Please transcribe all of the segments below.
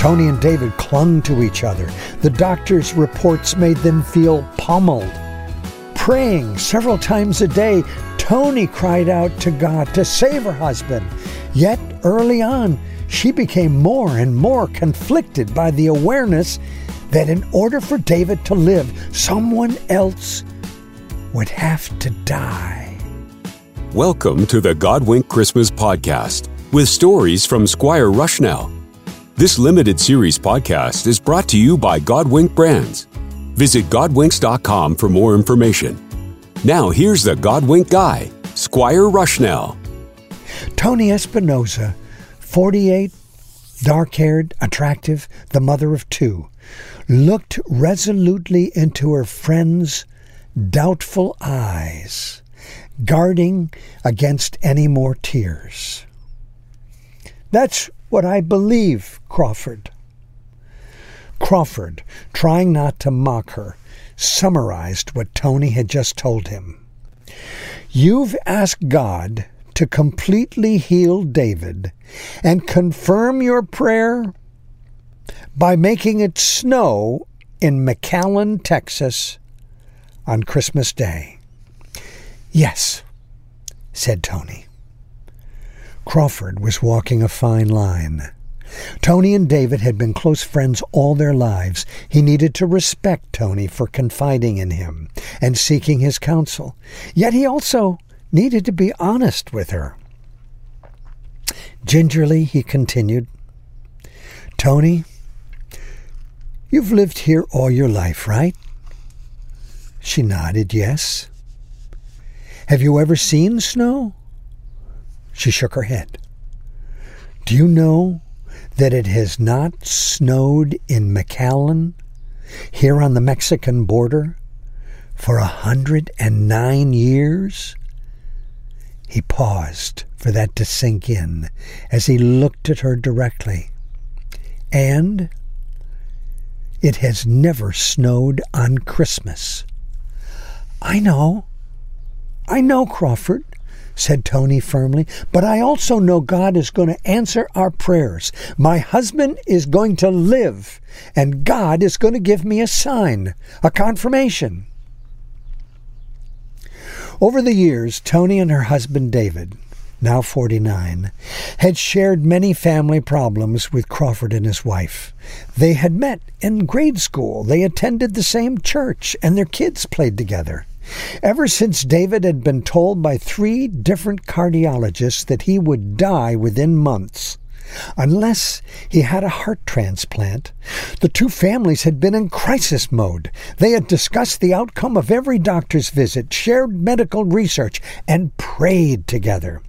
Tony and David clung to each other. The doctor's reports made them feel pummeled. Praying several times a day, Tony cried out to God to save her husband. Yet, early on, she became more and more conflicted by the awareness that in order for David to live, someone else would have to die. Welcome to the Godwink Christmas Podcast with stories from Squire Rushnell. This limited series podcast is brought to you by Godwink Brands. Visit Godwinks.com for more information. Now, here's the Godwink guy, Squire Rushnell. Tony Espinoza, 48, dark haired, attractive, the mother of two, looked resolutely into her friend's doubtful eyes, guarding against any more tears. That's what I believe, Crawford. Crawford, trying not to mock her, summarized what Tony had just told him. You've asked God to completely heal David and confirm your prayer by making it snow in McAllen, Texas on Christmas Day. Yes, said Tony. Crawford was walking a fine line. Tony and David had been close friends all their lives. He needed to respect Tony for confiding in him and seeking his counsel. Yet he also needed to be honest with her. Gingerly, he continued, Tony, you've lived here all your life, right? She nodded, yes. Have you ever seen snow? She shook her head. Do you know that it has not snowed in McAllen, here on the Mexican border, for a hundred and nine years? He paused for that to sink in as he looked at her directly. And it has never snowed on Christmas. I know. I know, Crawford said Tony firmly, but I also know God is going to answer our prayers. My husband is going to live, and God is going to give me a sign, a confirmation. Over the years, Tony and her husband David, now 49, had shared many family problems with Crawford and his wife. They had met in grade school, they attended the same church, and their kids played together. Ever since David had been told by three different cardiologists that he would die within months, unless he had a heart transplant. The two families had been in crisis mode. They had discussed the outcome of every doctor's visit, shared medical research, and prayed together.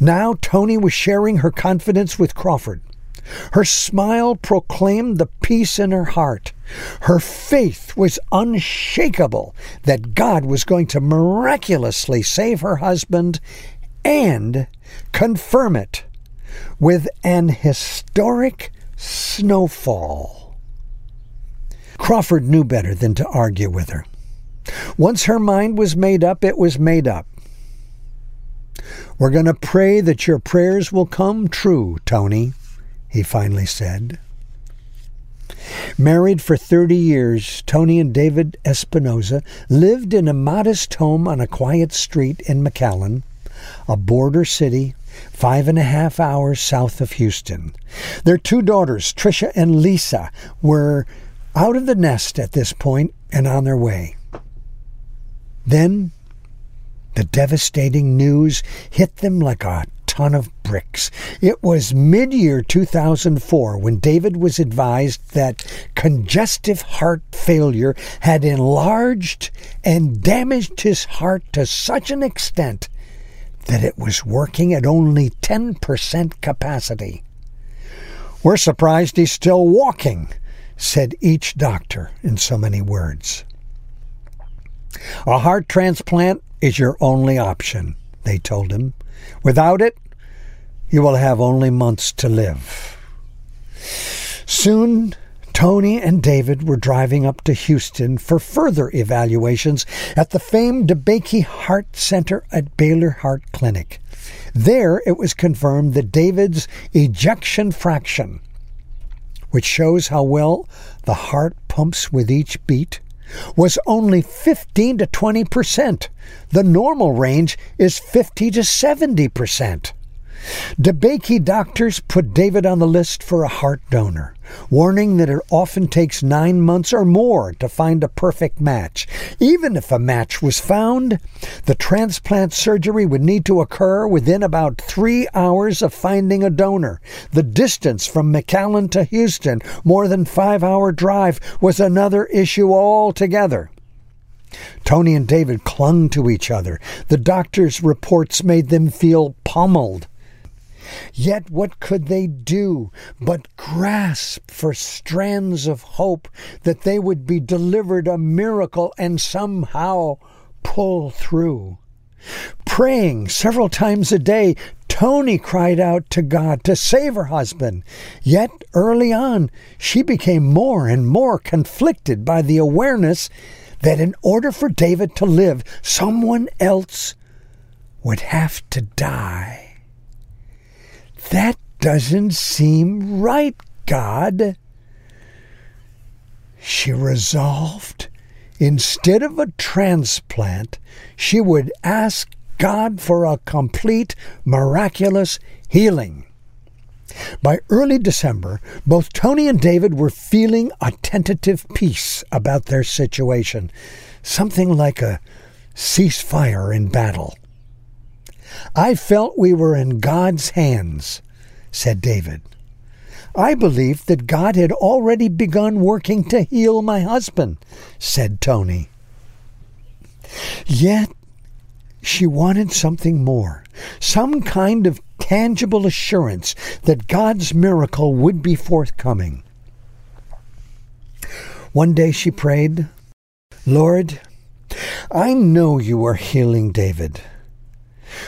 Now Tony was sharing her confidence with Crawford. Her smile proclaimed the peace in her heart. Her faith was unshakable that God was going to miraculously save her husband and confirm it with an historic snowfall. Crawford knew better than to argue with her. Once her mind was made up, it was made up. We're going to pray that your prayers will come true, Tony, he finally said. Married for 30 years, Tony and David Espinoza lived in a modest home on a quiet street in McAllen, a border city five and a half hours south of Houston. Their two daughters, Tricia and Lisa, were out of the nest at this point and on their way. Then the devastating news hit them like a ton of bricks. It was mid year 2004 when David was advised that congestive heart failure had enlarged and damaged his heart to such an extent that it was working at only 10% capacity. We're surprised he's still walking, said each doctor in so many words. A heart transplant is your only option, they told him. Without it, you will have only months to live. Soon, Tony and David were driving up to Houston for further evaluations at the famed DeBakey Heart Center at Baylor Heart Clinic. There, it was confirmed that David's ejection fraction which shows how well the heart pumps with each beat, was only 15 to 20 percent. The normal range is 50 to 70 percent. DeBakey doctors put David on the list for a heart donor, warning that it often takes nine months or more to find a perfect match. Even if a match was found, the transplant surgery would need to occur within about three hours of finding a donor. The distance from McAllen to Houston, more than five hour drive, was another issue altogether. Tony and David clung to each other. The doctor's reports made them feel pummeled. Yet what could they do but grasp for strands of hope that they would be delivered a miracle and somehow pull through? Praying several times a day, Tony cried out to God to save her husband. Yet early on, she became more and more conflicted by the awareness that in order for David to live, someone else would have to die. That doesn't seem right, God. She resolved, instead of a transplant, she would ask God for a complete, miraculous healing. By early December, both Tony and David were feeling a tentative peace about their situation, something like a ceasefire in battle. I felt we were in God's hands, said David. I believed that God had already begun working to heal my husband, said Tony. Yet she wanted something more, some kind of tangible assurance that God's miracle would be forthcoming. One day she prayed, Lord, I know you are healing David.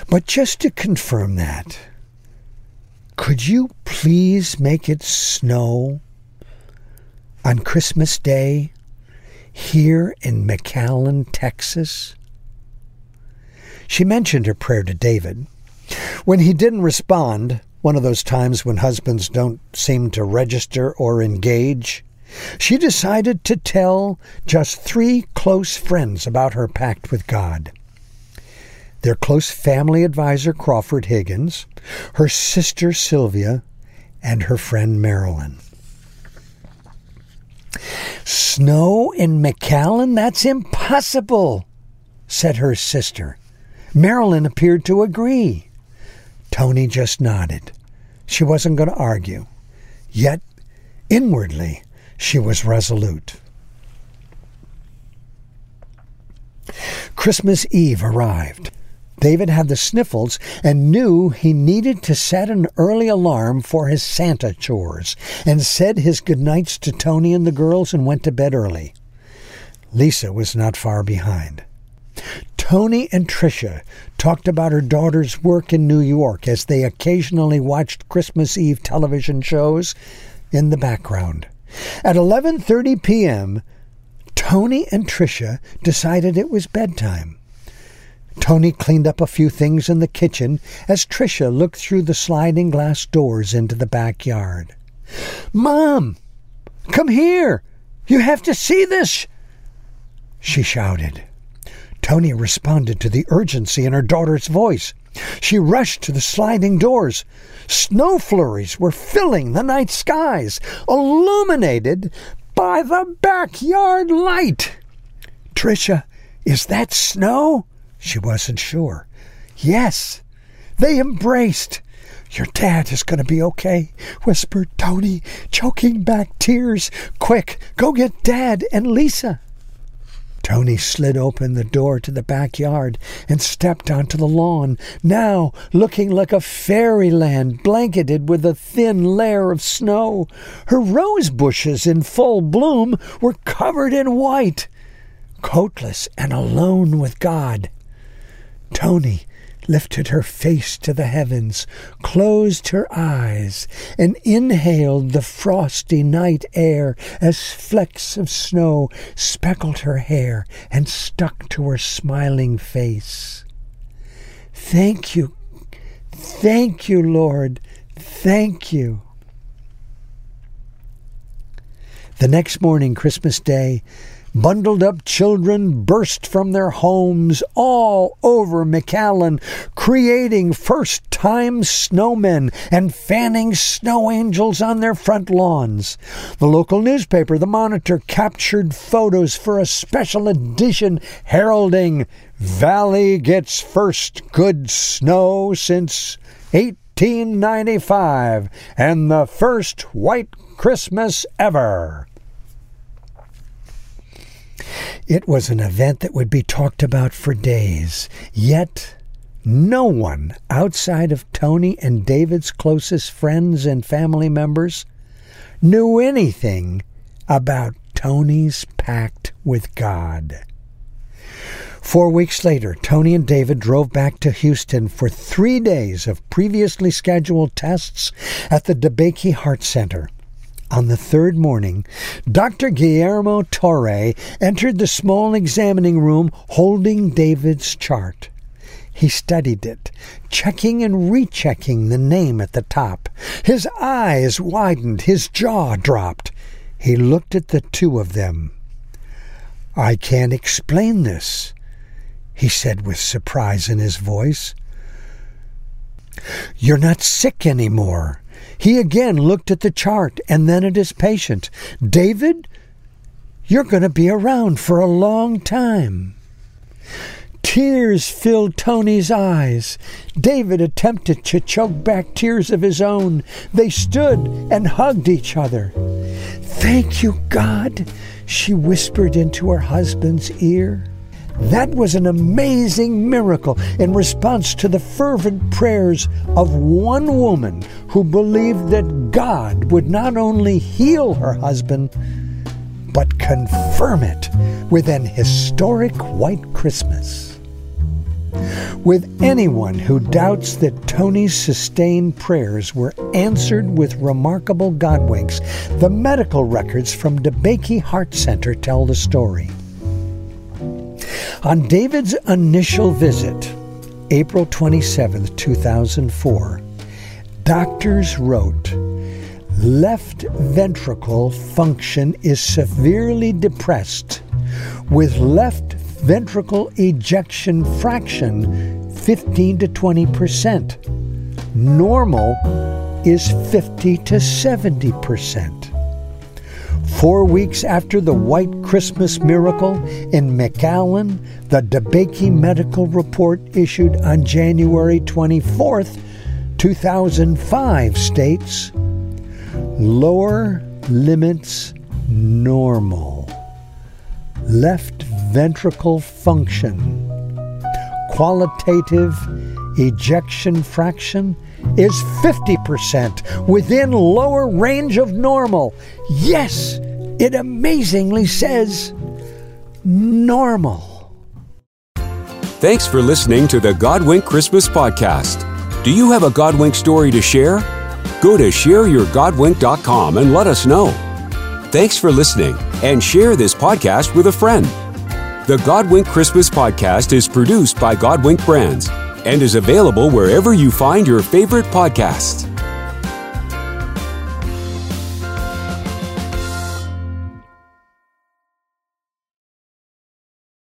But just to confirm that, could you please make it snow on Christmas Day here in McAllen, Texas? She mentioned her prayer to David. When he didn't respond, one of those times when husbands don't seem to register or engage, she decided to tell just three close friends about her pact with God their close family advisor Crawford Higgins, her sister Sylvia, and her friend Marilyn. Snow in McAllen? That's impossible, said her sister. Marilyn appeared to agree. Tony just nodded. She wasn't going to argue. Yet, inwardly, she was resolute. Christmas Eve arrived. David had the sniffles and knew he needed to set an early alarm for his Santa chores and said his goodnights to Tony and the girls and went to bed early. Lisa was not far behind. Tony and Tricia talked about her daughter's work in New York as they occasionally watched Christmas Eve television shows in the background. At 11:30 p.m., Tony and Tricia decided it was bedtime. Tony cleaned up a few things in the kitchen as Tricia looked through the sliding glass doors into the backyard. Mom! Come here! You have to see this! She shouted. Tony responded to the urgency in her daughter's voice. She rushed to the sliding doors. Snow flurries were filling the night skies, illuminated by the backyard light. Tricia, is that snow? She wasn't sure. Yes, they embraced. Your dad is going to be okay, whispered Tony, choking back tears. Quick, go get Dad and Lisa. Tony slid open the door to the backyard and stepped onto the lawn, now looking like a fairyland blanketed with a thin layer of snow. Her rose bushes in full bloom were covered in white. Coatless and alone with God, Tony lifted her face to the heavens, closed her eyes, and inhaled the frosty night air as flecks of snow speckled her hair and stuck to her smiling face. Thank you, thank you, Lord, thank you. The next morning, Christmas Day, bundled up children burst from their homes all over McAllen, creating first time snowmen and fanning snow angels on their front lawns. The local newspaper, The Monitor, captured photos for a special edition heralding Valley gets first good snow since 1895 and the first white Christmas ever. It was an event that would be talked about for days, yet no one outside of Tony and David's closest friends and family members knew anything about Tony's pact with God. Four weeks later, Tony and David drove back to Houston for three days of previously scheduled tests at the DeBakey Heart Center. On the third morning, Dr. Guillermo Torre entered the small examining room holding David's chart. He studied it, checking and rechecking the name at the top. His eyes widened, his jaw dropped. He looked at the two of them. I can't explain this, he said with surprise in his voice. You're not sick anymore. He again looked at the chart and then at his patient. David, you're going to be around for a long time. Tears filled Tony's eyes. David attempted to choke back tears of his own. They stood and hugged each other. Thank you, God, she whispered into her husband's ear. That was an amazing miracle in response to the fervent prayers of one woman who believed that God would not only heal her husband, but confirm it with an historic white Christmas. With anyone who doubts that Tony's sustained prayers were answered with remarkable God winks, the medical records from DeBakey Heart Center tell the story. On David's initial visit, April 27, 2004, doctors wrote left ventricle function is severely depressed, with left ventricle ejection fraction 15 to 20 percent. Normal is 50 to 70 percent. Four weeks after the White Christmas miracle in McAllen, the DeBakey Medical Report issued on January 24, 2005 states lower limits normal, left ventricle function, qualitative ejection fraction is 50% within lower range of normal. Yes, it amazingly says normal. Thanks for listening to the Godwink Christmas Podcast. Do you have a Godwink story to share? Go to shareyourgodwink.com and let us know. Thanks for listening and share this podcast with a friend. The Godwink Christmas Podcast is produced by Godwink Brands and is available wherever you find your favorite podcasts.